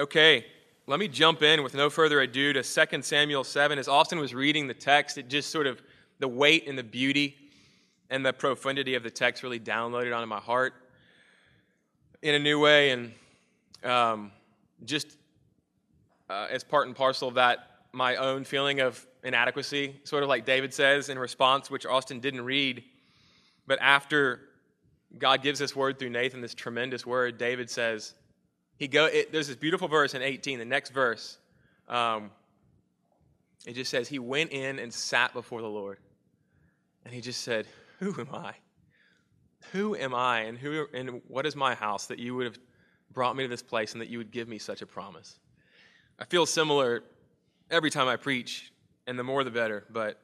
Okay, let me jump in with no further ado to 2 Samuel 7. As Austin was reading the text, it just sort of, the weight and the beauty and the profundity of the text really downloaded onto my heart in a new way. And um, just uh, as part and parcel of that, my own feeling of inadequacy, sort of like David says in response, which Austin didn't read. But after God gives this word through Nathan, this tremendous word, David says, he go, it, there's this beautiful verse in 18, the next verse. Um, it just says, He went in and sat before the Lord. And he just said, Who am I? Who am I? And, who, and what is my house that you would have brought me to this place and that you would give me such a promise? I feel similar every time I preach, and the more the better, but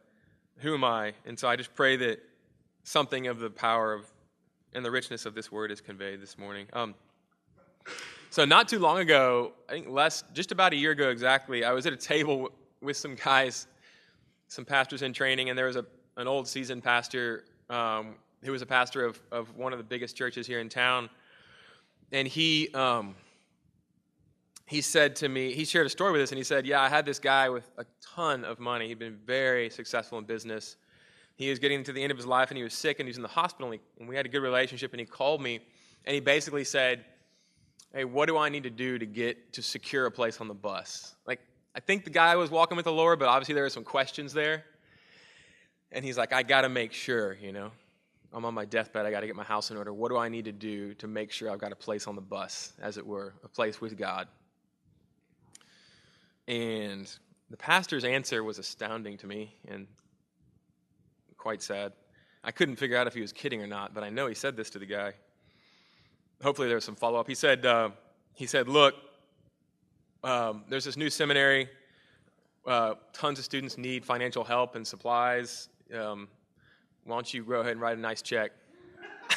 who am I? And so I just pray that something of the power of and the richness of this word is conveyed this morning. Um, so not too long ago, I think less, just about a year ago exactly, I was at a table with some guys, some pastors in training, and there was a, an old seasoned pastor um, who was a pastor of, of one of the biggest churches here in town. And he, um, he said to me, he shared a story with us, and he said, Yeah, I had this guy with a ton of money. He'd been very successful in business. He was getting to the end of his life, and he was sick, and he was in the hospital, and, he, and we had a good relationship, and he called me, and he basically said, hey, what do I need to do to get to secure a place on the bus? Like, I think the guy was walking with the Lord, but obviously there were some questions there. And he's like, I got to make sure, you know, I'm on my deathbed. I got to get my house in order. What do I need to do to make sure I've got a place on the bus, as it were, a place with God? And the pastor's answer was astounding to me and quite sad. I couldn't figure out if he was kidding or not, but I know he said this to the guy hopefully there's some follow up. He said, uh, he said, look, um, there's this new seminary. Uh, tons of students need financial help and supplies. Um, why don't you go ahead and write a nice check?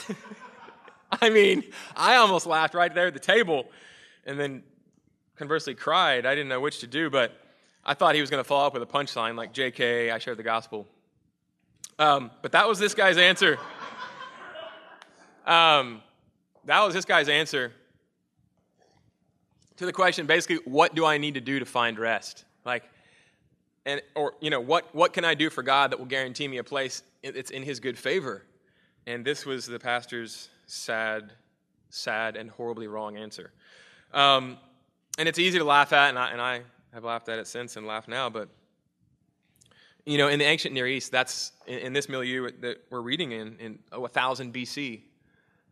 I mean, I almost laughed right there at the table and then conversely cried. I didn't know which to do, but I thought he was going to follow up with a punchline like, JK, I shared the gospel. Um, but that was this guy's answer. Um, that was this guy's answer to the question basically, what do I need to do to find rest? Like, and, or, you know, what, what can I do for God that will guarantee me a place that's in his good favor? And this was the pastor's sad, sad, and horribly wrong answer. Um, and it's easy to laugh at, and I, and I have laughed at it since and laugh now, but you know, in the ancient Near East, that's in, in this milieu that we're reading in, in oh, 1000 BC,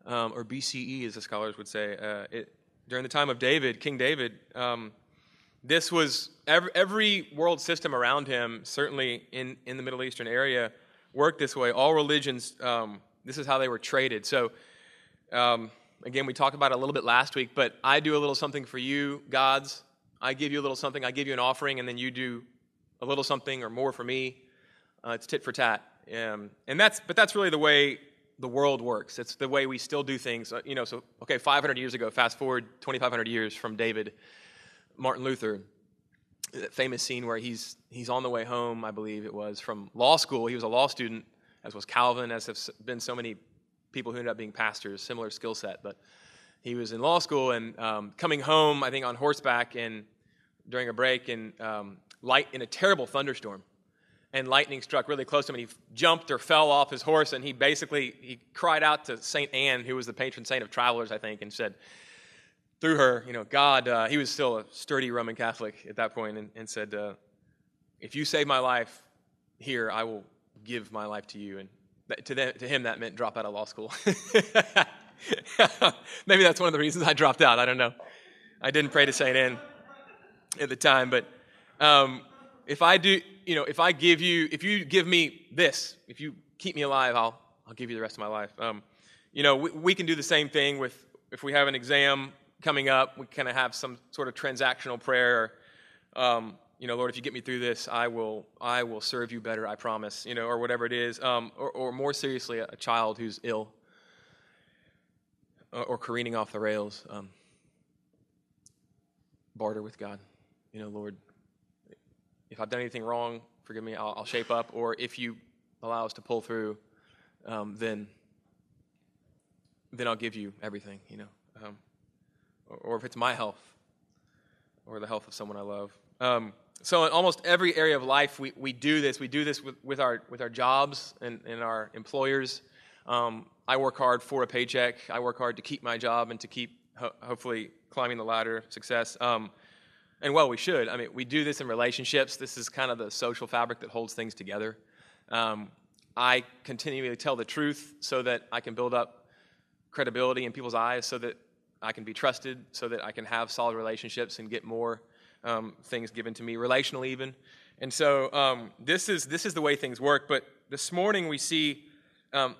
um, or BCE, as the scholars would say. Uh, it, during the time of David, King David, um, this was every, every, world system around him, certainly in, in the Middle Eastern area, worked this way. All religions, um, this is how they were traded. So, um, again, we talked about it a little bit last week, but I do a little something for you, gods. I give you a little something, I give you an offering, and then you do a little something or more for me. Uh, it's tit for tat. Um, and that's, but that's really the way the world works. It's the way we still do things. Uh, you know, so, okay, 500 years ago, fast forward 2,500 years from David, Martin Luther, that famous scene where he's, he's on the way home, I believe it was, from law school. He was a law student, as was Calvin, as have been so many people who ended up being pastors, similar skill set. But he was in law school and um, coming home, I think, on horseback and during a break and um, light in a terrible thunderstorm and lightning struck really close to him and he jumped or fell off his horse and he basically he cried out to saint anne who was the patron saint of travelers i think and said through her you know god uh, he was still a sturdy roman catholic at that point and, and said uh, if you save my life here i will give my life to you. And to, them, to him that meant drop out of law school. Maybe that's one of the reasons i dropped out. I don't know. I didn't pray to saint anne at the time but um, if I do, you know, if I give you, if you give me this, if you keep me alive, I'll, I'll give you the rest of my life. Um, you know, we, we, can do the same thing with, if we have an exam coming up, we kind of have some sort of transactional prayer. Um, you know, Lord, if you get me through this, I will, I will serve you better, I promise, you know, or whatever it is. Um, or, or, more seriously, a child who's ill or, or careening off the rails. Um, barter with God. You know, Lord, if I've done anything wrong, forgive me, I'll, I'll shape up. Or if you allow us to pull through, um, then then I'll give you everything, you know. Um, or, or, if it's my health, or the health of someone I love. Um, so in almost every area of life, we, we do this. We do this with, with, our, with our jobs and, and our employers. Um, I work hard for a paycheck. I work hard to keep my job and to keep, ho- hopefully, climbing the ladder success. And well, we should. I mean, we do this in relationships. This is kind of the social fabric that holds things together. Um, I continually tell the truth so that I can build up credibility in people's eyes, so that I can be trusted, so that I can have solid relationships and get more um, things given to me, relationally even. And so um, this is this is the way things work. But this morning we see. Um,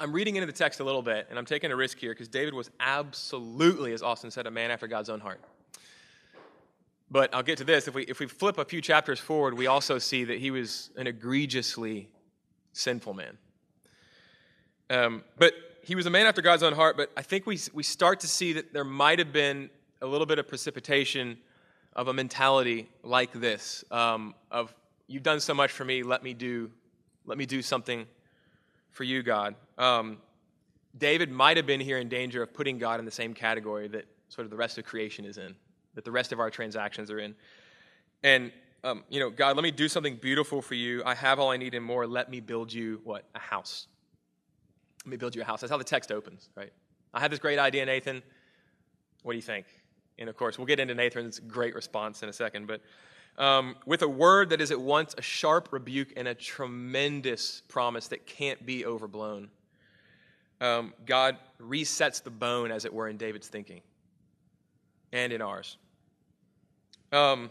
I'm reading into the text a little bit, and I'm taking a risk here because David was absolutely, as Austin said, a man after God's own heart. But I'll get to this. If we, if we flip a few chapters forward, we also see that he was an egregiously sinful man. Um, but he was a man after God's own heart, but I think we, we start to see that there might have been a little bit of precipitation of a mentality like this um, of, you've done so much for me, let me do, let me do something for you, God. Um, David might have been here in danger of putting God in the same category that sort of the rest of creation is in that the rest of our transactions are in. And, um, you know, God, let me do something beautiful for you. I have all I need and more. Let me build you, what? A house. Let me build you a house. That's how the text opens, right? I have this great idea, Nathan. What do you think? And of course, we'll get into Nathan's great response in a second. But um, with a word that is at once a sharp rebuke and a tremendous promise that can't be overblown, um, God resets the bone, as it were, in David's thinking and in ours. Um,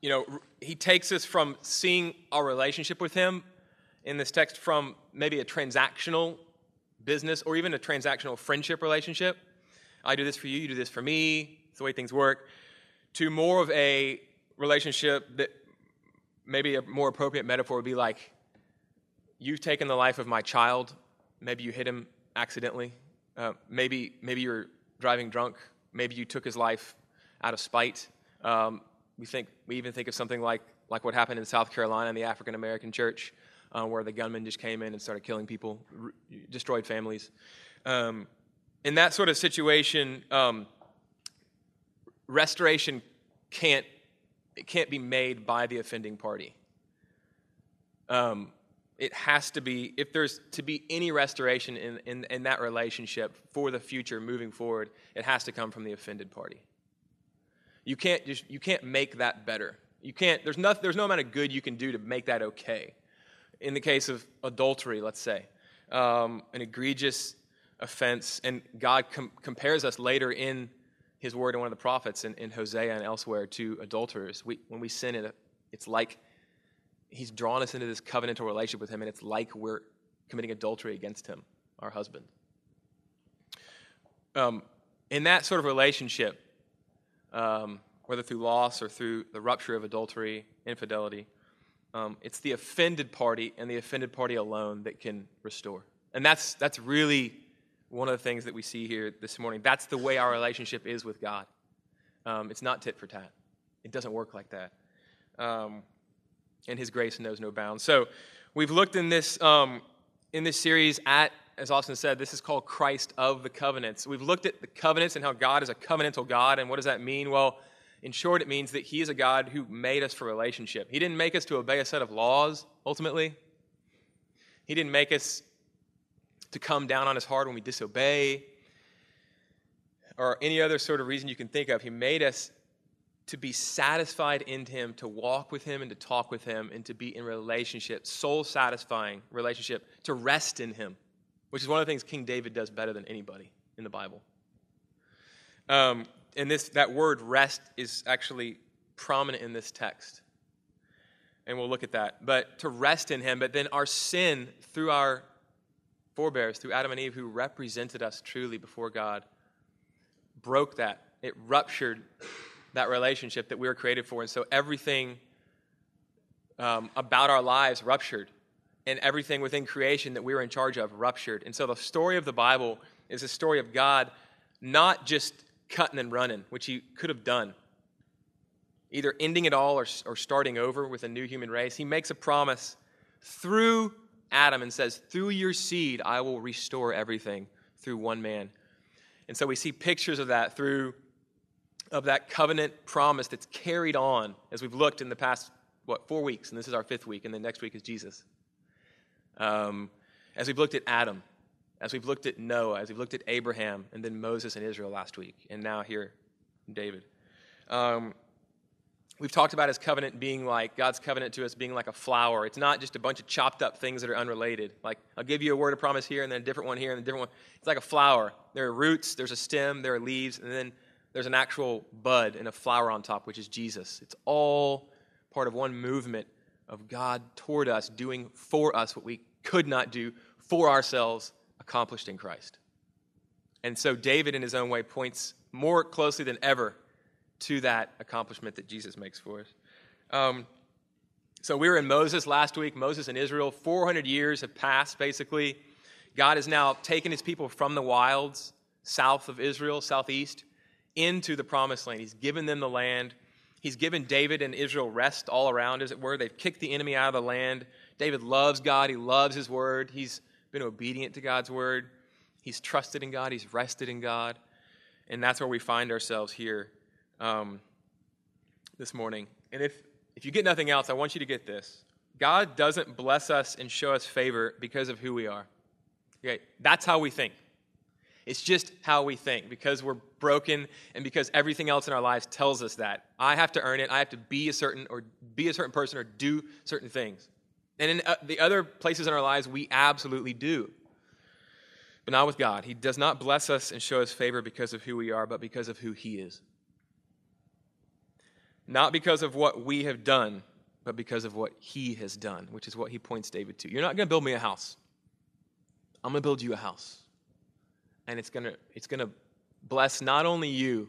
you know, he takes us from seeing our relationship with him in this text from maybe a transactional business or even a transactional friendship relationship. I do this for you, you do this for me, it's the way things work, to more of a relationship that maybe a more appropriate metaphor would be like you've taken the life of my child, maybe you hit him accidentally, uh, maybe, maybe you're driving drunk, maybe you took his life out of spite. Um, we, think, we even think of something like, like what happened in South Carolina in the African American church, uh, where the gunman just came in and started killing people, destroyed families. Um, in that sort of situation, um, restoration can't, it can't be made by the offending party. Um, it has to be, if there's to be any restoration in, in, in, that relationship for the future moving forward, it has to come from the offended party. You can't, just, you can't make that better. You can't, there's, no, there's no amount of good you can do to make that okay. In the case of adultery, let's say, um, an egregious offense, and God com- compares us later in his word in one of the prophets in, in Hosea and elsewhere to adulterers. We, when we sin, it, it's like he's drawn us into this covenantal relationship with him, and it's like we're committing adultery against him, our husband. Um, in that sort of relationship, um, whether through loss or through the rupture of adultery, infidelity, um, it's the offended party and the offended party alone that can restore. And that's, that's really one of the things that we see here this morning. That's the way our relationship is with God. Um, it's not tit for tat, it doesn't work like that. Um, and his grace knows no bounds. So we've looked in this, um, in this series at, as Austin said, this is called Christ of the covenants. We've looked at the covenants and how God is a covenantal God. And what does that mean? Well, in short, it means that he is a God who made us for relationship. He didn't make us to obey a set of laws, ultimately. He didn't make us to come down on his heart when we disobey or any other sort of reason you can think of. He made us to be satisfied in Him, to walk with Him and to talk with Him, and to be in relationship, soul satisfying relationship, to rest in Him, which is one of the things King David does better than anybody in the Bible. Um, and this, that word rest is actually prominent in this text. And we'll look at that. But to rest in Him, but then our sin through our forebears, through Adam and Eve, who represented us truly before God, broke that. It ruptured that relationship that we were created for. And so everything um, about our lives ruptured, and everything within creation that we were in charge of ruptured. And so the story of the Bible is a story of God not just cutting and running, which he could have done, either ending it all or, or starting over with a new human race. He makes a promise through Adam and says, Through your seed, I will restore everything through one man. And so we see pictures of that through of that covenant promise that's carried on as we've looked in the past what four weeks, and this is our fifth week, and then next week is Jesus. Um, as we've looked at Adam, as we've looked at Noah, as we've looked at Abraham, and then Moses and Israel last week, and now here, David. Um, we've talked about his covenant being like God's covenant to us being like a flower. It's not just a bunch of chopped up things that are unrelated. Like I'll give you a word of promise here, and then a different one here, and a different one. It's like a flower. There are roots, there's a stem, there are leaves, and then there's an actual bud and a flower on top, which is Jesus. It's all part of one movement of God toward us, doing for us what we could not do for ourselves, accomplished in Christ. And so David, in his own way, points more closely than ever to that accomplishment that Jesus makes for us. Um, so we were in Moses last week, Moses and Israel. 400 years have passed, basically. God has now taken his people from the wilds south of Israel, southeast, into the promised land. He's given them the land. He's given David and Israel rest all around, as it were. They've kicked the enemy out of the land. David loves God. He loves his word. He's been obedient to God's word. He's trusted in God. He's rested in God. And that's where we find ourselves here um, this morning. And if, if you get nothing else, I want you to get this God doesn't bless us and show us favor because of who we are. Okay? That's how we think. It's just how we think because we're broken and because everything else in our lives tells us that. I have to earn it. I have to be a certain or be a certain person or do certain things. And in uh, the other places in our lives, we absolutely do. But not with God. He does not bless us and show us favor because of who we are, but because of who He is. Not because of what we have done, but because of what He has done, which is what He points David to. You're not going to build me a house. I'm going to build you a house and it's going to it's going to bless not only you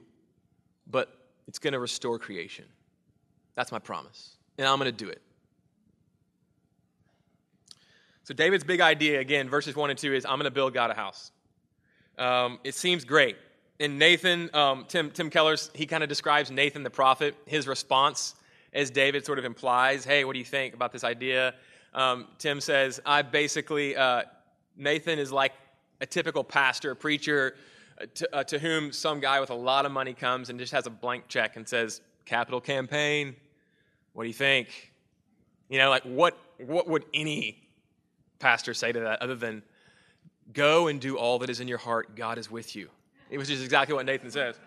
but it's going to restore creation. That's my promise and i'm going to do it. So david's big idea again verses 1 and 2 is i'm going to build god a house. Um, it seems great. And nathan um, tim, tim keller's he kind of describes nathan the prophet. His response as david sort of implies hey what do you think about this idea? Um, tim says i basically uh, nathan is like a typical pastor, preacher, uh, to, uh, to whom some guy with a lot of money comes and just has a blank check and says, Capital campaign, what do you think? You know, like what, what would any pastor say to that other than, go and do all that is in your heart, God is with you? It was just exactly what Nathan says.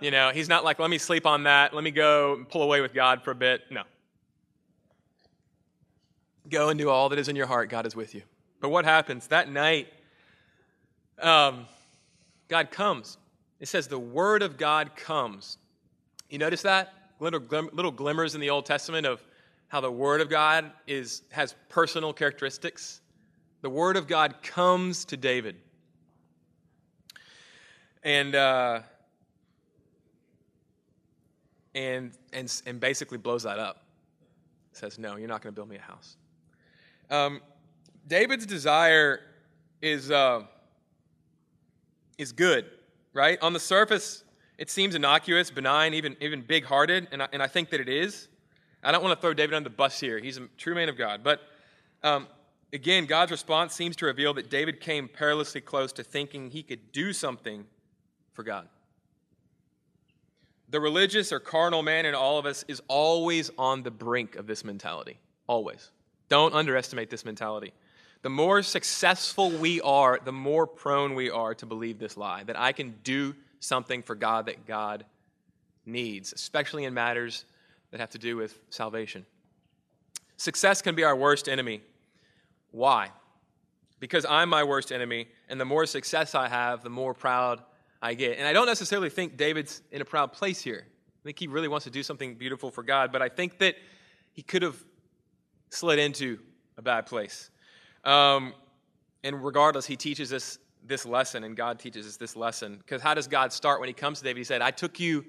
You know, he's not like, let me sleep on that, let me go and pull away with God for a bit. No. Go and do all that is in your heart, God is with you. But what happens? That night, um, God comes. It says the word of God comes. You notice that? Little, glim- little glimmers in the Old Testament of how the word of God is, has personal characteristics. The word of God comes to David. And, uh, and, and, and basically blows that up. Says, No, you're not going to build me a house. Um, David's desire is. Uh, is good, right? On the surface, it seems innocuous, benign, even, even big hearted, and I, and I think that it is. I don't want to throw David under the bus here. He's a true man of God. But um, again, God's response seems to reveal that David came perilously close to thinking he could do something for God. The religious or carnal man in all of us is always on the brink of this mentality. Always. Don't underestimate this mentality. The more successful we are, the more prone we are to believe this lie that I can do something for God that God needs, especially in matters that have to do with salvation. Success can be our worst enemy. Why? Because I'm my worst enemy, and the more success I have, the more proud I get. And I don't necessarily think David's in a proud place here. I think he really wants to do something beautiful for God, but I think that he could have slid into a bad place. Um, and regardless, he teaches us this lesson, and God teaches us this lesson. Because how does God start when he comes to David? He said, I took you,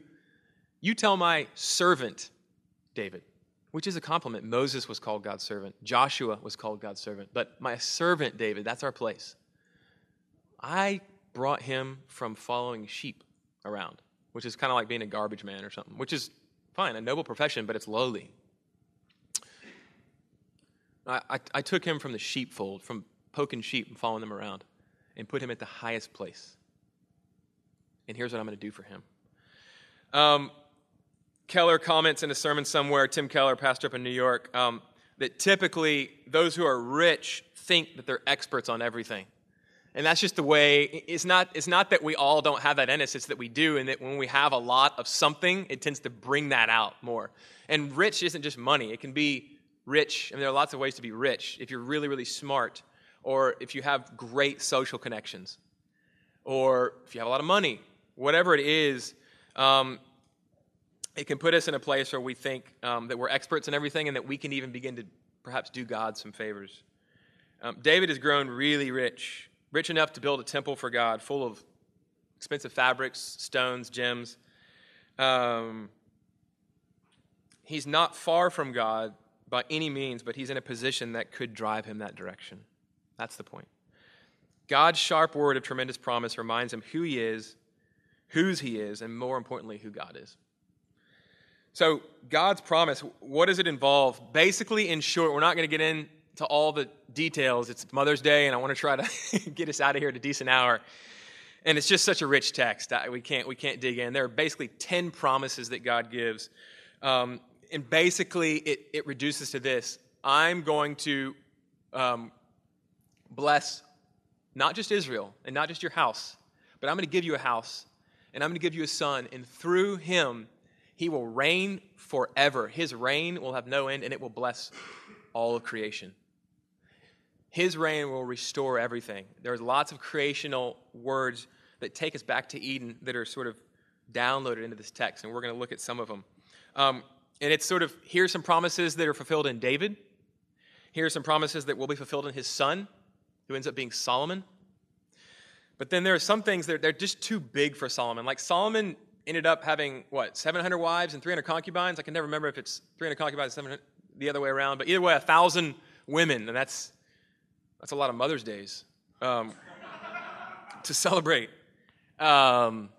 you tell my servant, David, which is a compliment. Moses was called God's servant, Joshua was called God's servant, but my servant, David, that's our place. I brought him from following sheep around, which is kind of like being a garbage man or something, which is fine, a noble profession, but it's lowly. I, I, took him from the sheepfold, from poking sheep and following them around, and put him at the highest place. and here's what I'm going to do for him. Um, Keller comments in a sermon somewhere, Tim Keller, pastor up in New York, um, that typically those who are rich think that they're experts on everything. And that's just the way, it's not, it's not that we all don't have that in us, it's that we do, and that when we have a lot of something, it tends to bring that out more. And rich isn't just money, it can be rich. I mean, there are lots of ways to be rich if you're really, really smart, or if you have great social connections, or if you have a lot of money, whatever it is. Um, it can put us in a place where we think um, that we're experts in everything and that we can even begin to perhaps do God some favors. Um, David has grown really rich, rich enough to build a temple for God full of expensive fabrics, stones, gems. Um, he's not far from God by any means, but he's in a position that could drive him that direction. That's the point. God's sharp word of tremendous promise reminds him who he is, whose he is, and more importantly, who God is. So, God's promise, what does it involve? Basically, in short, we're not going to get into all the details. It's Mother's Day, and I want to try to get us out of here at a decent hour. And it's just such a rich text. We can't, we can't dig in. There are basically 10 promises that God gives. Um, and basically, it, it reduces to this I'm going to um, bless not just Israel and not just your house, but I'm going to give you a house, and I'm going to give you a son, and through him, he will reign forever. His reign will have no end, and it will bless all of creation. His reign will restore everything. There's lots of creational words that take us back to Eden that are sort of downloaded into this text, and we're going to look at some of them. Um, and it's sort of here's some promises that are fulfilled in David. Here's some promises that will be fulfilled in his son, who ends up being Solomon. But then there are some things that they're just too big for Solomon. Like Solomon ended up having, what, 700 wives and 300 concubines? I can never remember if it's 300 concubines, 700, the other way around. But either way, a 1,000 women. And that's, that's a lot of Mother's Days um, to celebrate. Um,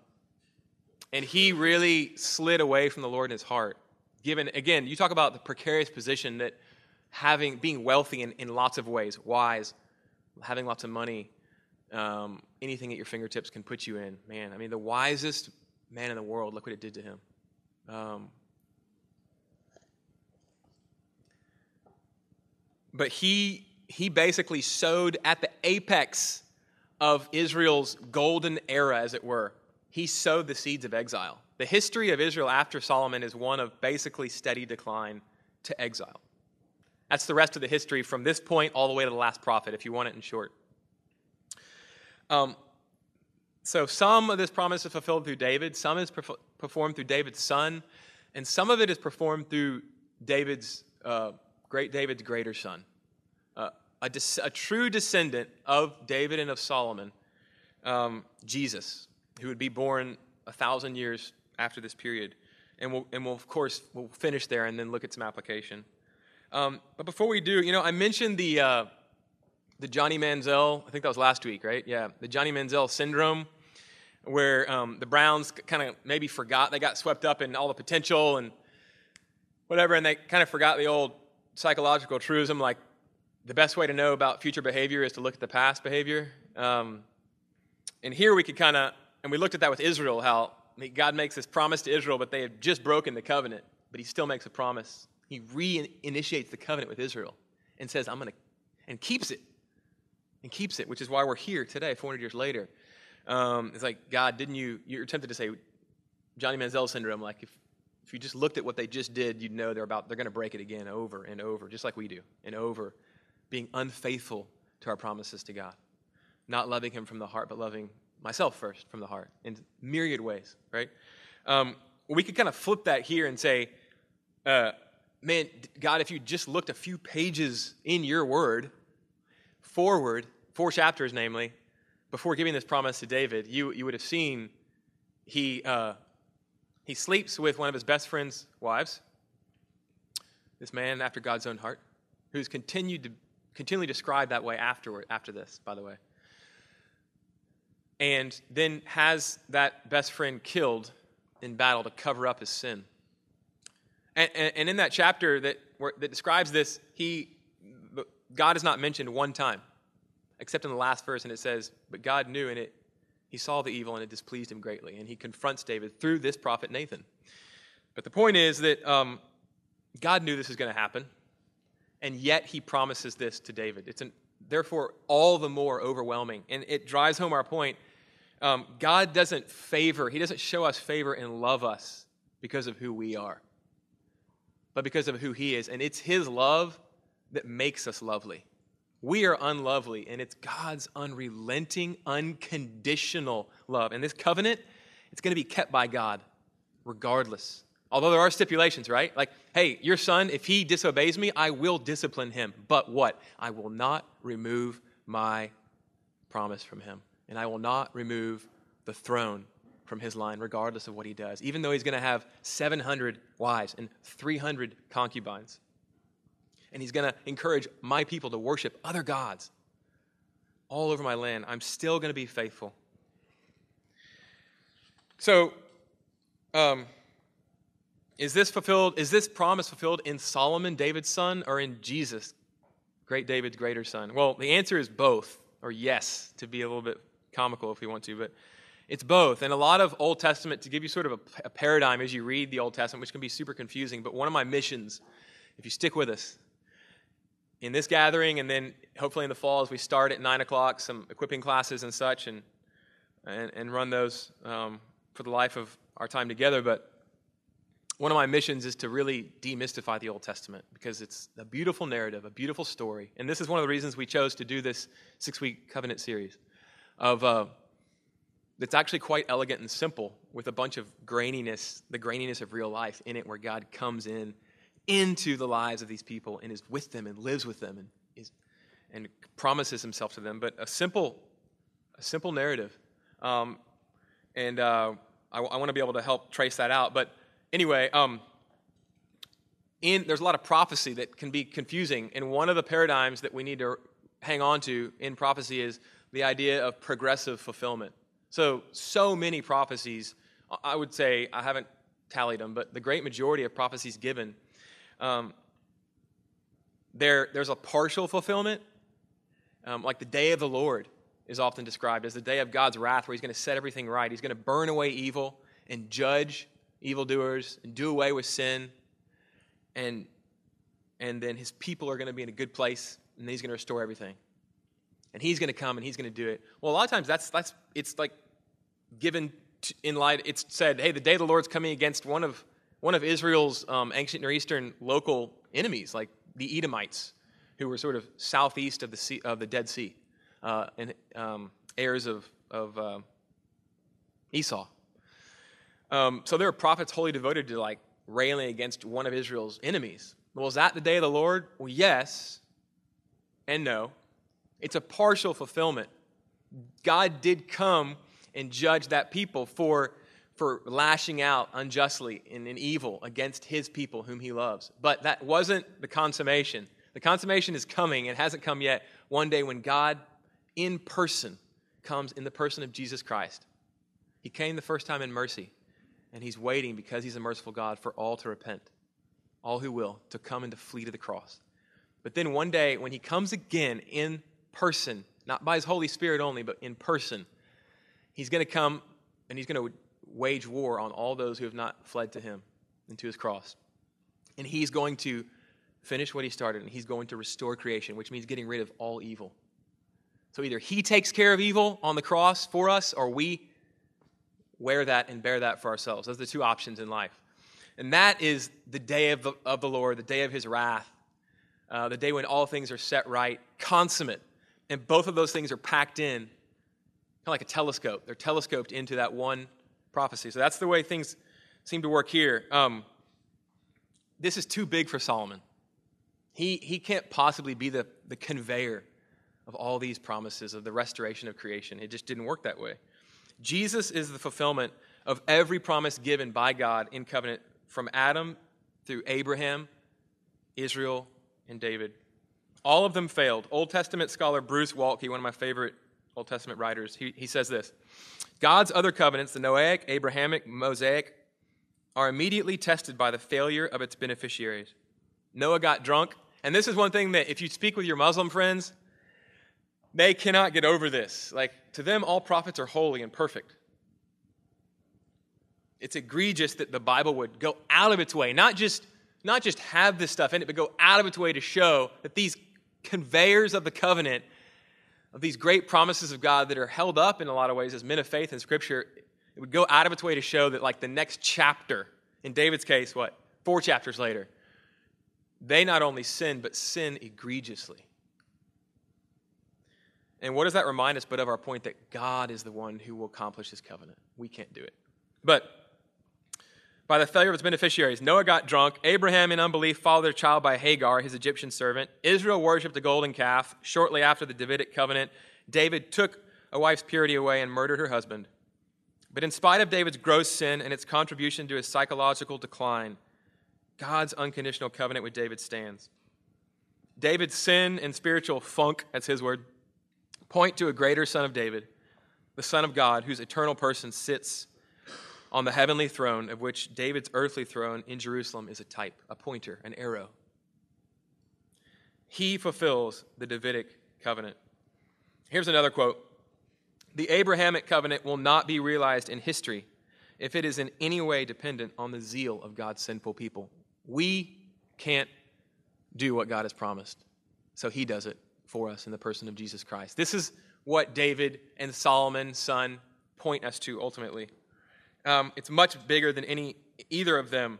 and he really slid away from the Lord in his heart. Given, again, you talk about the precarious position that having, being wealthy in, in lots of ways, wise, having lots of money, um, anything at your fingertips can put you in. Man, I mean, the wisest man in the world, look what it did to him. Um, but he, he basically sowed at the apex of Israel's golden era, as it were. He sowed the seeds of exile. The history of Israel after Solomon is one of basically steady decline to exile. That's the rest of the history from this point all the way to the last prophet, if you want it in short. Um, so some of this promise is fulfilled through David, some is performed through David's son, and some of it is performed through David's uh, great David's greater son, uh, a, a, true descendant of David and of Solomon, um, Jesus, who would be born a thousand years after this period, and we'll and we'll of course we'll finish there and then look at some application. Um, but before we do, you know, I mentioned the uh, the Johnny Manziel, I think that was last week, right? Yeah, the Johnny Manziel syndrome, where um, the Browns kind of maybe forgot they got swept up in all the potential and whatever, and they kind of forgot the old psychological truism like the best way to know about future behavior is to look at the past behavior. Um, and here we could kind of, and we looked at that with Israel, how God makes this promise to Israel, but they had just broken the covenant, but he still makes a promise. He reinitiates the covenant with Israel and says, I'm going to, and keeps it and keeps it, which is why we're here today, 400 years later. Um, it's like, God, didn't you, you're tempted to say Johnny Manziel syndrome, like if, if you just looked at what they just did, you'd know they're about, they're going to break it again over and over, just like we do, and over, being unfaithful to our promises to God. Not loving Him from the heart, but loving myself first from the heart in myriad ways, right? Um, we could kind of flip that here and say, uh, man, God, if you just looked a few pages in your word, forward, four chapters, namely, before giving this promise to David, you, you would have seen he, uh, he sleeps with one of his best friend's wives, this man after God's own heart, who's continued to continually described that way afterward, after this, by the way. And then has that best friend killed in battle to cover up his sin. And, and, and in that chapter that, where, that describes this, he God is not mentioned one time, except in the last verse, and it says, But God knew, and it, He saw the evil and it displeased him greatly, and he confronts David through this prophet Nathan. But the point is that um, God knew this was going to happen, and yet he promises this to David. It's an, therefore all the more overwhelming, and it drives home our point. Um, God doesn't favor, He doesn't show us favor and love us because of who we are, but because of who He is. And it's His love that makes us lovely. We are unlovely, and it's God's unrelenting, unconditional love. And this covenant, it's going to be kept by God regardless. Although there are stipulations, right? Like, hey, your son, if he disobeys me, I will discipline him. But what? I will not remove my promise from him. And I will not remove the throne from his line, regardless of what he does, even though he's going to have 700 wives and 300 concubines and he's going to encourage my people to worship other gods all over my land. I'm still going to be faithful. So, um, is this fulfilled? Is this promise fulfilled in Solomon, David's son, or in Jesus, great David's greater son? Well, the answer is both, or yes, to be a little bit comical if we want to, but it's both. And a lot of Old Testament, to give you sort of a, a paradigm as you read the Old Testament, which can be super confusing, but one of my missions, if you stick with us, in this gathering, and then hopefully in the fall as we start at 9 o'clock, some equipping classes and such, and, and, and run those um, for the life of our time together. But one of my missions is to really demystify the Old Testament because it's a beautiful narrative, a beautiful story. And this is one of the reasons we chose to do this six week covenant series of. Uh, that's actually quite elegant and simple with a bunch of graininess, the graininess of real life in it, where God comes in into the lives of these people and is with them and lives with them and, is, and promises himself to them. But a simple, a simple narrative. Um, and uh, I, I want to be able to help trace that out. But anyway, um, in, there's a lot of prophecy that can be confusing. And one of the paradigms that we need to hang on to in prophecy is the idea of progressive fulfillment. So, so many prophecies, I would say, I haven't tallied them, but the great majority of prophecies given um, there, there's a partial fulfillment, um, like the day of the Lord is often described as the day of God's wrath, where He's going to set everything right. He's going to burn away evil and judge evildoers and do away with sin. And, and then His people are going to be in a good place, and He's going to restore everything. And He's going to come and He's going to do it. Well, a lot of times that's, that's it's like given in light, it's said, hey, the day of the Lord's coming against one of one of Israel's um, ancient Near Eastern local enemies, like the Edomites, who were sort of southeast of the, sea, of the Dead Sea, uh, and um, heirs of, of uh, Esau. Um, so there are prophets wholly devoted to like railing against one of Israel's enemies. Well, is that the day of the Lord? Well, yes and no. It's a partial fulfillment. God did come and judge that people for for lashing out unjustly and in evil against his people whom he loves. But that wasn't the consummation. The consummation is coming. It hasn't come yet. One day when God in person comes in the person of Jesus Christ. He came the first time in mercy, and he's waiting because he's a merciful God for all to repent, all who will, to come and to flee to the cross. But then one day when he comes again in person, not by his Holy Spirit only, but in person, he's going to come and he's going to wage war on all those who have not fled to him and to his cross. And he's going to finish what he started, and he's going to restore creation, which means getting rid of all evil. So either he takes care of evil on the cross for us, or we wear that and bear that for ourselves. Those are the two options in life. And that is the day of the, of the Lord, the day of his wrath, uh, the day when all things are set right, consummate. And both of those things are packed in, kind of like a telescope. They're telescoped into that one prophecy. So that's the way things seem to work here. Um, this is too big for Solomon. He, he can't possibly be the, the conveyor of all these promises of the restoration of creation. It just didn't work that way. Jesus is the fulfillment of every promise given by God in covenant from Adam through Abraham, Israel, and David. All of them failed. Old Testament scholar Bruce Waltke, one of my favorite Old Testament writers, he, he says this God's other covenants, the Noahic, Abrahamic, Mosaic, are immediately tested by the failure of its beneficiaries. Noah got drunk, and this is one thing that if you speak with your Muslim friends, they cannot get over this. Like, to them, all prophets are holy and perfect. It's egregious that the Bible would go out of its way, not just, not just have this stuff in it, but go out of its way to show that these conveyors of the covenant, of these great promises of God that are held up in a lot of ways as men of faith in Scripture, it would go out of its way to show that, like, the next chapter, in David's case, what, four chapters later, they not only sin, but sin egregiously. And what does that remind us but of our point that God is the one who will accomplish his covenant? We can't do it. But by the failure of its beneficiaries, Noah got drunk. Abraham, in unbelief, fathered a child by Hagar, his Egyptian servant. Israel worshiped a golden calf. Shortly after the Davidic covenant, David took a wife's purity away and murdered her husband. But in spite of David's gross sin and its contribution to his psychological decline, God's unconditional covenant with David stands. David's sin and spiritual funk, that's his word, point to a greater son of David, the Son of God, whose eternal person sits on the heavenly throne, of which David's earthly throne in Jerusalem is a type, a pointer, an arrow. He fulfills the Davidic covenant. Here's another quote The Abrahamic covenant will not be realized in history if it is in any way dependent on the zeal of God's sinful people. We can't do what God has promised, so He does it for us in the person of Jesus Christ. This is what David and Solomon's son point us to ultimately. Um, it's much bigger than any either of them.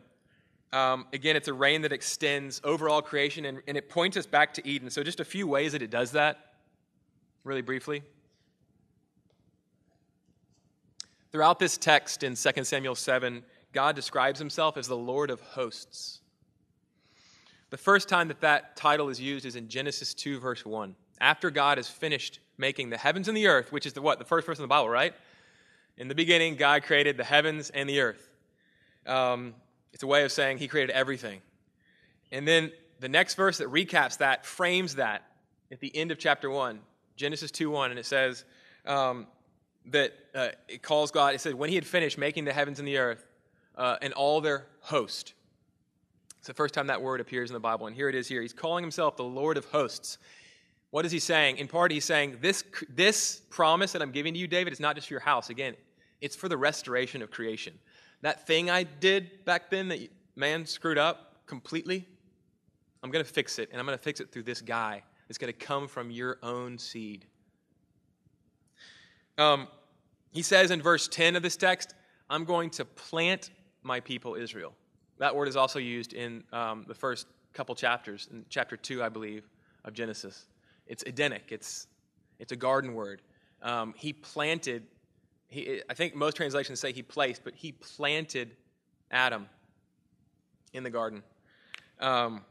Um, again, it's a reign that extends over all creation, and, and it points us back to Eden. So, just a few ways that it does that, really briefly. Throughout this text in 2 Samuel 7, God describes himself as the Lord of hosts. The first time that that title is used is in Genesis 2, verse 1. After God has finished making the heavens and the earth, which is the what? The first verse in the Bible, right? In the beginning, God created the heavens and the earth. Um, it's a way of saying He created everything. And then the next verse that recaps that frames that at the end of chapter 1, Genesis 2 1, and it says um, that uh, it calls God, it said, when He had finished making the heavens and the earth uh, and all their host. It's the first time that word appears in the Bible, and here it is here. He's calling himself the Lord of hosts. What is he saying? In part, he's saying, This, this promise that I'm giving to you, David, is not just for your house. Again, it's for the restoration of creation. That thing I did back then that man screwed up completely, I'm going to fix it, and I'm going to fix it through this guy that's going to come from your own seed. Um, he says in verse 10 of this text, I'm going to plant my people Israel. That word is also used in um, the first couple chapters, in chapter 2, I believe, of Genesis. It's Edenic, it's, it's a garden word. Um, he planted, he, I think most translations say he placed, but he planted Adam in the garden. Um,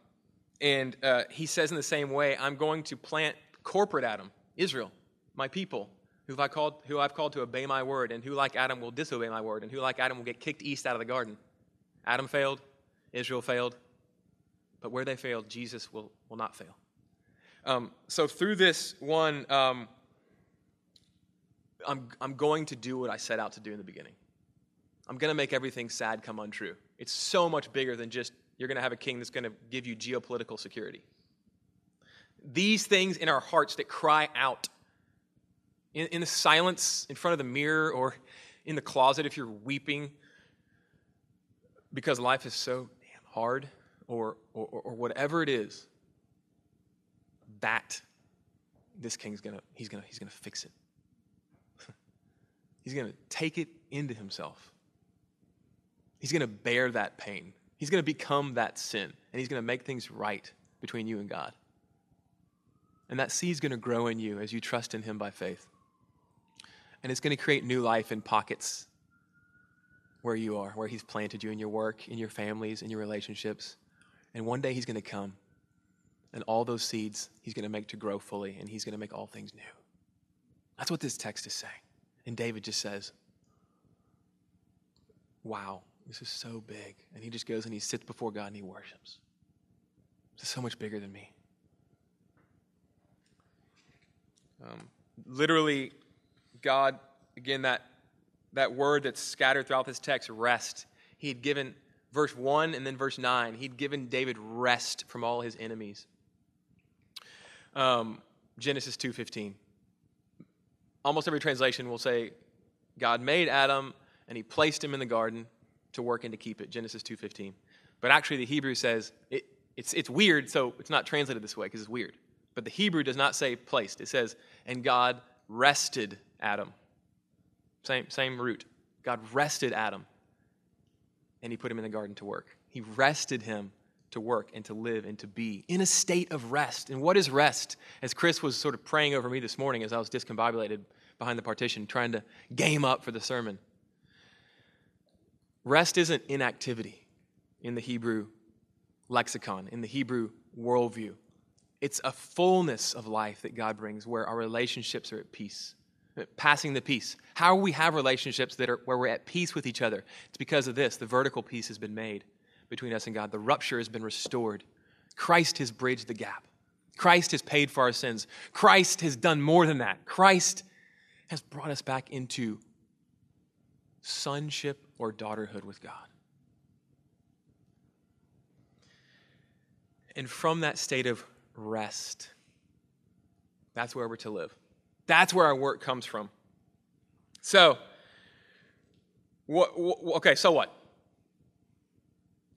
and uh, he says in the same way, I'm going to plant corporate Adam, Israel, my people, who I called, who I've called to obey my word, and who, like Adam, will disobey my word, and who, like Adam, will get kicked east out of the garden. Adam failed, Israel failed, but where they failed, Jesus will, will not fail. Um, so through this one, um, I'm, I'm going to do what I set out to do in the beginning. I'm going to make everything sad come untrue. It's so much bigger than just you're going to have a king that's going to give you geopolitical security. These things in our hearts that cry out in, in the silence in front of the mirror or in the closet if you're weeping because life is so damn hard or, or, or whatever it is, that this king's gonna, he's gonna, he's gonna fix it. he's gonna take it into himself. He's gonna bear that pain. He's gonna become that sin, and he's gonna make things right between you and God. And that seed's gonna grow in you as you trust in him by faith. And it's gonna create new life in pockets where you are, where He's planted you in your work, in your families, in your relationships. And one day He's to come, and all those seeds He's going to make to grow fully, and He's going to make all things new. That's what this text is saying. And David just says, Wow, this is so big. And he just goes and he sits before God and he worships. This is so much bigger than me. Um, literally, God, again, that that word that's scattered throughout this text, rest. He had given verse 1 and then verse 9, he'd given David rest from all his enemies. Um, Genesis 2.15. almost every translation will say God made Adam and he placed him in the garden to work and to keep it, Genesis 2.15. But actually the Hebrew says, it, it's, it's weird, so it's not translated this way because it's weird. But the Hebrew does not say placed. It says, and God rested Adam. Same, same root. God rested Adam and he put him in the garden to work. He rested him to work and to live and to be in a state of rest. And what is rest? As Chris was sort of praying over me this morning as I was discombobulated behind the partition, trying to game up for the sermon. Rest isn't inactivity in the Hebrew lexicon, in the Hebrew worldview. It's a fullness of life that God brings where our relationships are at peace, passing the peace. How we have relationships that are where we're at peace with each other? It's because of this. The vertical peace has been made between us and God. The rupture has been restored. Christ has bridged the gap. Christ has paid for our sins. Christ has done more than that. Christ has brought us back into sonship or daughterhood with God. And from that state of rest, that's where we're to live. That's where our work comes from. So, what, okay, so what?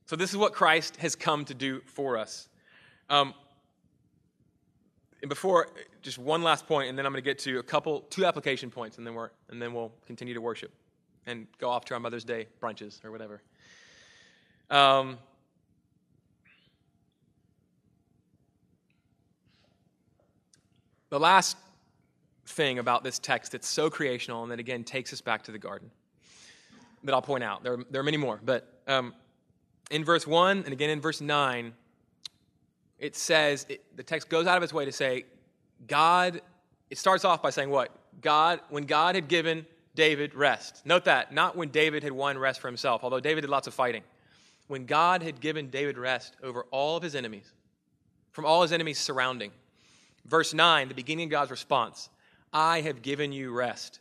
So, this is what Christ has come to do for us. Um, and before, just one last point, and then I'm going to get to a couple, two application points, and then, we're, and then we'll continue to worship and go off to our Mother's Day brunches or whatever. Um, the last thing about this text that's so creational and that again takes us back to the garden that I'll point out. There, there are many more, but um, in verse 1 and again in verse 9, it says, it, the text goes out of its way to say, God, it starts off by saying what? God, when God had given David rest. Note that, not when David had won rest for himself, although David did lots of fighting. When God had given David rest over all of his enemies, from all his enemies surrounding. Verse 9, the beginning of God's response I have given you rest.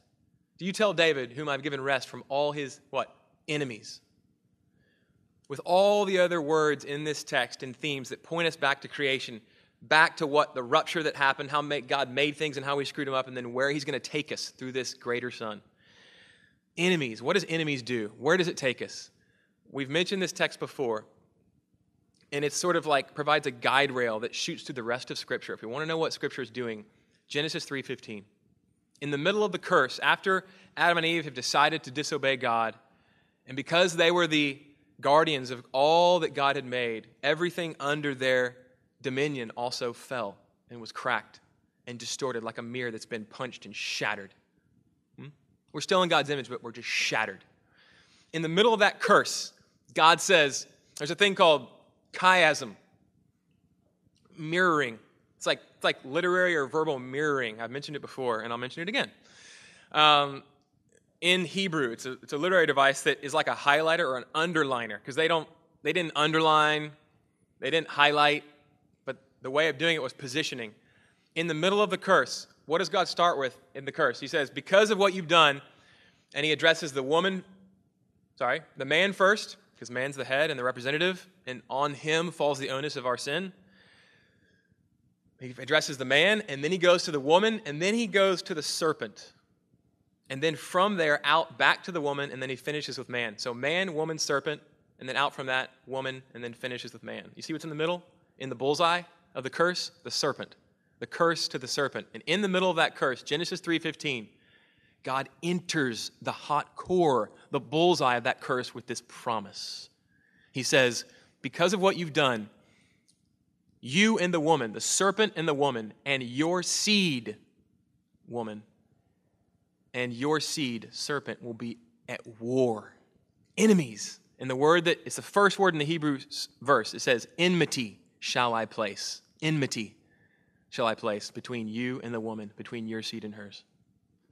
Do you tell David, whom I've given rest from all his what? Enemies. With all the other words in this text and themes that point us back to creation, back to what the rupture that happened, how God made things and how we screwed them up, and then where he's going to take us through this greater Son. Enemies. What does enemies do? Where does it take us? We've mentioned this text before, and it sort of like provides a guide rail that shoots through the rest of Scripture. If we want to know what Scripture is doing, Genesis 3:15. In the middle of the curse, after Adam and Eve have decided to disobey God, and because they were the guardians of all that God had made, everything under their dominion also fell and was cracked and distorted like a mirror that's been punched and shattered. Hmm? We're still in God's image, but we're just shattered. In the middle of that curse, God says there's a thing called chiasm, mirroring. It's like, it's like literary or verbal mirroring. I've mentioned it before, and I'll mention it again. Um, in Hebrew, it's a, it's a literary device that is like a highlighter or an underliner because they don't they didn't underline, they didn't highlight, but the way of doing it was positioning. In the middle of the curse, what does God start with in the curse? He says, "Because of what you've done," and he addresses the woman, sorry, the man first, because man's the head and the representative, and on him falls the onus of our sin. He addresses the man, and then he goes to the woman, and then he goes to the serpent. And then from there, out back to the woman, and then he finishes with man. So man, woman, serpent, and then out from that, woman, and then finishes with man. You see what's in the middle? In the bullseye of the curse? The serpent. The curse to the serpent. And in the middle of that curse, Genesis 3:15, God enters the hot core, the bullseye of that curse with this promise. He says, Because of what you've done, you and the woman, the serpent and the woman, and your seed, woman, and your seed, serpent, will be at war. Enemies. And the word that it's the first word in the Hebrew verse. It says, Enmity shall I place. Enmity shall I place between you and the woman, between your seed and hers.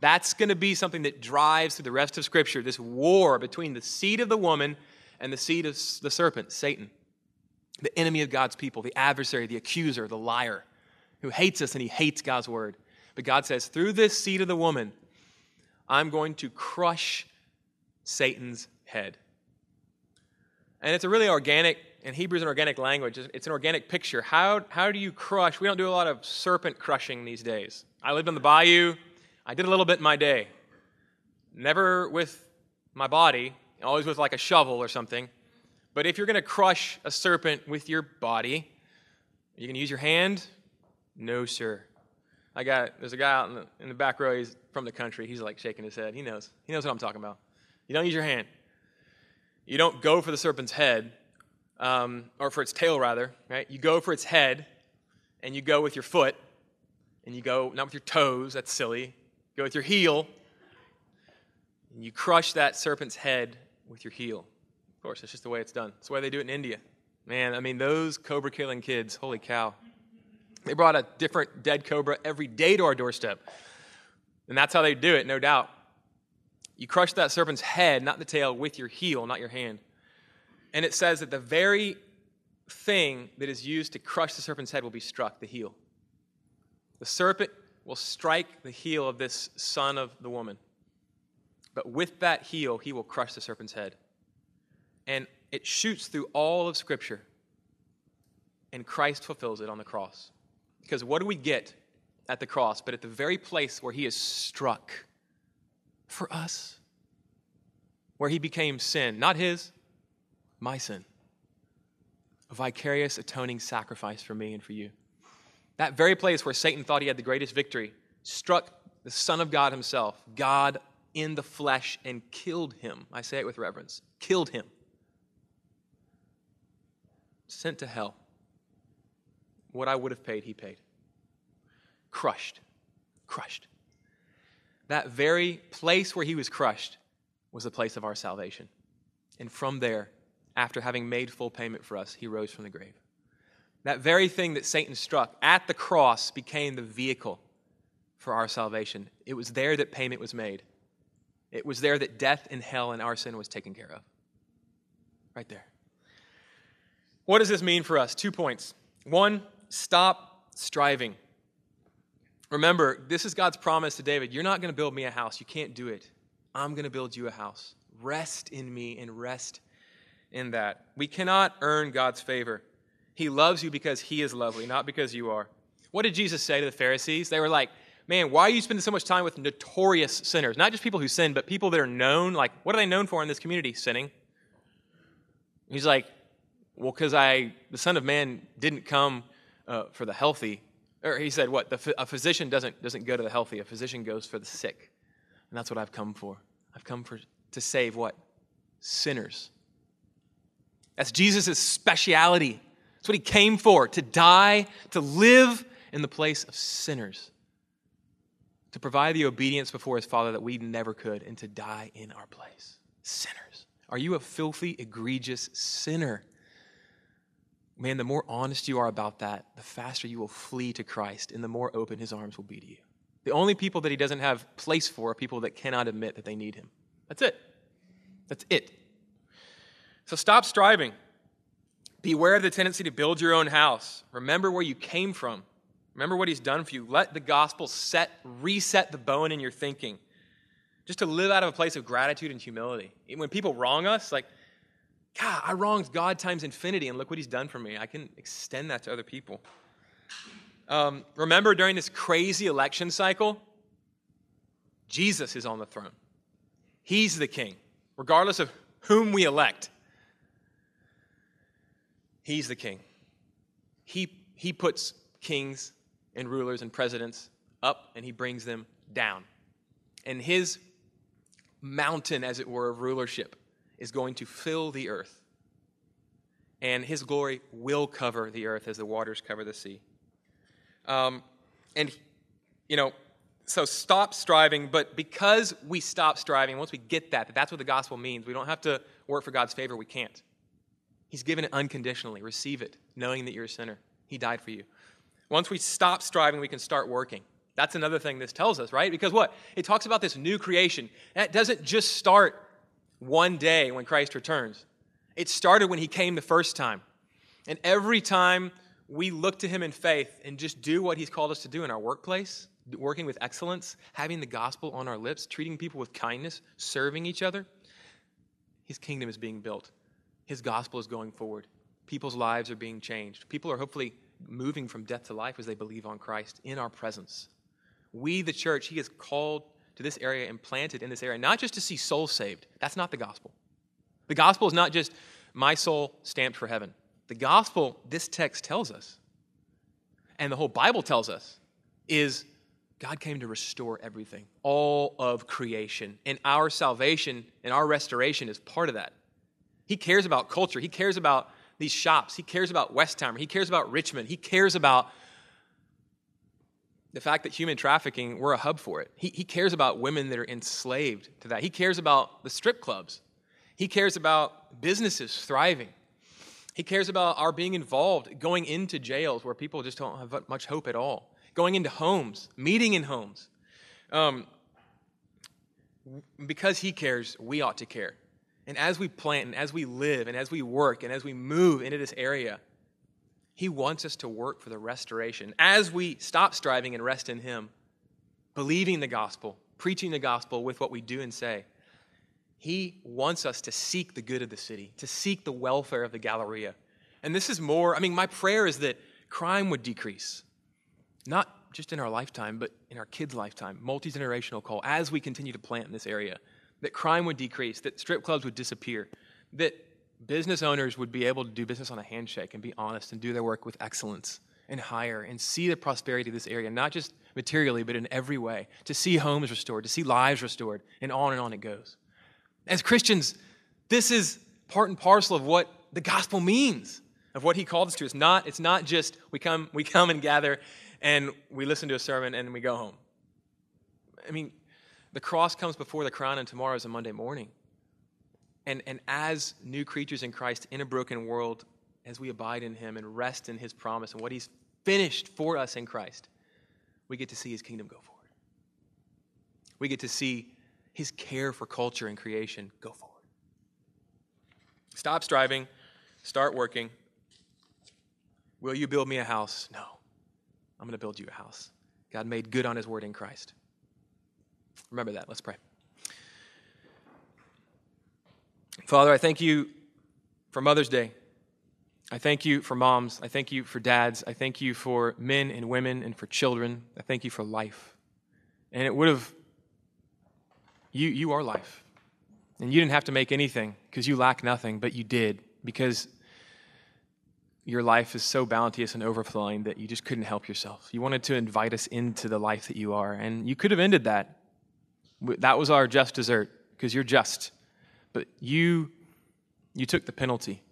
That's going to be something that drives through the rest of Scripture this war between the seed of the woman and the seed of the serpent, Satan the enemy of God's people, the adversary, the accuser, the liar, who hates us and he hates God's word. But God says, through this seed of the woman, I'm going to crush Satan's head. And it's a really organic, and Hebrew is an organic language. It's an organic picture. How, how do you crush? We don't do a lot of serpent crushing these days. I lived on the bayou. I did a little bit in my day. Never with my body, always with like a shovel or something. But if you're going to crush a serpent with your body, you to use your hand? No, sir. I got, there's a guy out in the, in the back row, he's from the country. He's like shaking his head. He knows. He knows what I'm talking about. You don't use your hand. You don't go for the serpent's head, um, or for its tail, rather, right? You go for its head, and you go with your foot, and you go, not with your toes, that's silly. You go with your heel, and you crush that serpent's head with your heel. Of course, that's just the way it's done. That's the way they do it in India. Man, I mean, those cobra killing kids, holy cow. They brought a different dead cobra every day to our doorstep. And that's how they do it, no doubt. You crush that serpent's head, not the tail, with your heel, not your hand. And it says that the very thing that is used to crush the serpent's head will be struck, the heel. The serpent will strike the heel of this son of the woman. But with that heel, he will crush the serpent's head. And it shoots through all of Scripture. And Christ fulfills it on the cross. Because what do we get at the cross, but at the very place where he is struck for us? Where he became sin, not his, my sin. A vicarious atoning sacrifice for me and for you. That very place where Satan thought he had the greatest victory struck the Son of God himself, God in the flesh, and killed him. I say it with reverence killed him. Sent to hell. What I would have paid, he paid. Crushed. Crushed. That very place where he was crushed was the place of our salvation. And from there, after having made full payment for us, he rose from the grave. That very thing that Satan struck at the cross became the vehicle for our salvation. It was there that payment was made. It was there that death and hell and our sin was taken care of. Right there. What does this mean for us? Two points. One, stop striving. Remember, this is God's promise to David. You're not going to build me a house. You can't do it. I'm going to build you a house. Rest in me and rest in that. We cannot earn God's favor. He loves you because he is lovely, not because you are. What did Jesus say to the Pharisees? They were like, Man, why are you spending so much time with notorious sinners? Not just people who sin, but people that are known. Like, what are they known for in this community? Sinning. He's like, Well, because I, the Son of Man, didn't come uh, for the healthy. Or he said, What? The, a physician doesn't, doesn't go to the healthy, a physician goes for the sick. And that's what I've come for. I've come for, to save what? Sinners. That's Jesus' speciality. That's what he came for to die, to live in the place of sinners, to provide the obedience before his Father that we never could, and to die in our place. Sinners. Are you a filthy, egregious sinner? Man, the more honest you are about that, the faster you will flee to Christ, and the more open his arms will be to you. The only people that he doesn't have place for are people that cannot admit that they need him. That's it. That's it. So stop striving. Beware of the tendency to build your own house. Remember where you came from. Remember what he's done for you. Let the gospel set, reset the bone in your thinking. Just to live out of a place of gratitude and humility. When people wrong us, like, God, I wronged God times infinity, and look what he's done for me. I can extend that to other people. Um, remember during this crazy election cycle, Jesus is on the throne. He's the king, regardless of whom we elect. He's the king. He, he puts kings and rulers and presidents up and he brings them down. And his mountain, as it were, of rulership is going to fill the earth. And his glory will cover the earth as the waters cover the sea. Um, and, you know, so stop striving, but because we stop striving, once we get that, that that's what the gospel means, we don't have to work for God's favor, we can't. He's given it unconditionally. Receive it, knowing that you're a sinner. He died for you. Once we stop striving, we can start working. That's another thing this tells us, right? Because what? It talks about this new creation. That doesn't just start one day when Christ returns, it started when he came the first time. And every time we look to him in faith and just do what he's called us to do in our workplace, working with excellence, having the gospel on our lips, treating people with kindness, serving each other, his kingdom is being built. His gospel is going forward. People's lives are being changed. People are hopefully moving from death to life as they believe on Christ in our presence. We, the church, He has called to this area and planted in this area, not just to see souls saved. That's not the gospel. The gospel is not just my soul stamped for heaven. The gospel, this text tells us, and the whole Bible tells us, is God came to restore everything, all of creation. And our salvation and our restoration is part of that. He cares about culture. He cares about these shops. He cares about Westheimer. He cares about Richmond. He cares about the fact that human trafficking, we're a hub for it. He, he cares about women that are enslaved to that. He cares about the strip clubs. He cares about businesses thriving. He cares about our being involved, going into jails where people just don't have much hope at all, going into homes, meeting in homes. Um, because He cares, we ought to care. And as we plant and as we live and as we work and as we move into this area, he wants us to work for the restoration. As we stop striving and rest in Him, believing the gospel, preaching the gospel with what we do and say, He wants us to seek the good of the city, to seek the welfare of the Galleria. And this is more, I mean, my prayer is that crime would decrease, not just in our lifetime, but in our kids' lifetime, multi generational call, as we continue to plant in this area, that crime would decrease, that strip clubs would disappear, that business owners would be able to do business on a handshake and be honest and do their work with excellence and hire and see the prosperity of this area, not just materially, but in every way, to see homes restored, to see lives restored, and on and on it goes. As Christians, this is part and parcel of what the gospel means, of what he called us to. It's not, it's not just we come, we come and gather and we listen to a sermon and we go home. I mean, the cross comes before the crown, and tomorrow is a Monday morning. And, and as new creatures in Christ in a broken world, as we abide in Him and rest in His promise and what He's finished for us in Christ, we get to see His kingdom go forward. We get to see His care for culture and creation go forward. Stop striving, start working. Will you build me a house? No. I'm going to build you a house. God made good on His word in Christ. Remember that. Let's pray. Father, I thank you for Mother's Day. I thank you for moms. I thank you for dads. I thank you for men and women and for children. I thank you for life. And it would have, you, you are life. And you didn't have to make anything because you lack nothing, but you did because your life is so bounteous and overflowing that you just couldn't help yourself. You wanted to invite us into the life that you are. And you could have ended that. That was our just desert because you're just. But you, you took the penalty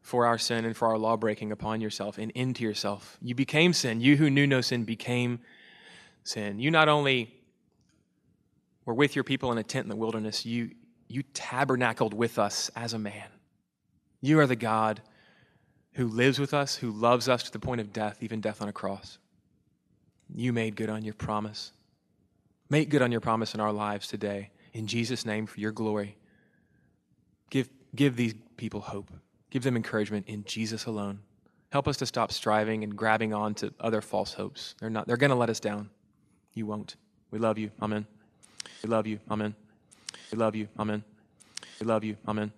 for our sin and for our law breaking upon yourself and into yourself. You became sin. You who knew no sin became sin. You not only were with your people in a tent in the wilderness, you, you tabernacled with us as a man. You are the God who lives with us, who loves us to the point of death, even death on a cross. You made good on your promise. Make good on your promise in our lives today in Jesus' name for your glory. Give, give these people hope. Give them encouragement in Jesus alone. Help us to stop striving and grabbing on to other false hopes. They're not they're going to let us down. You won't. We love you. Amen. We love you. Amen. We love you. Amen. We love you. Amen.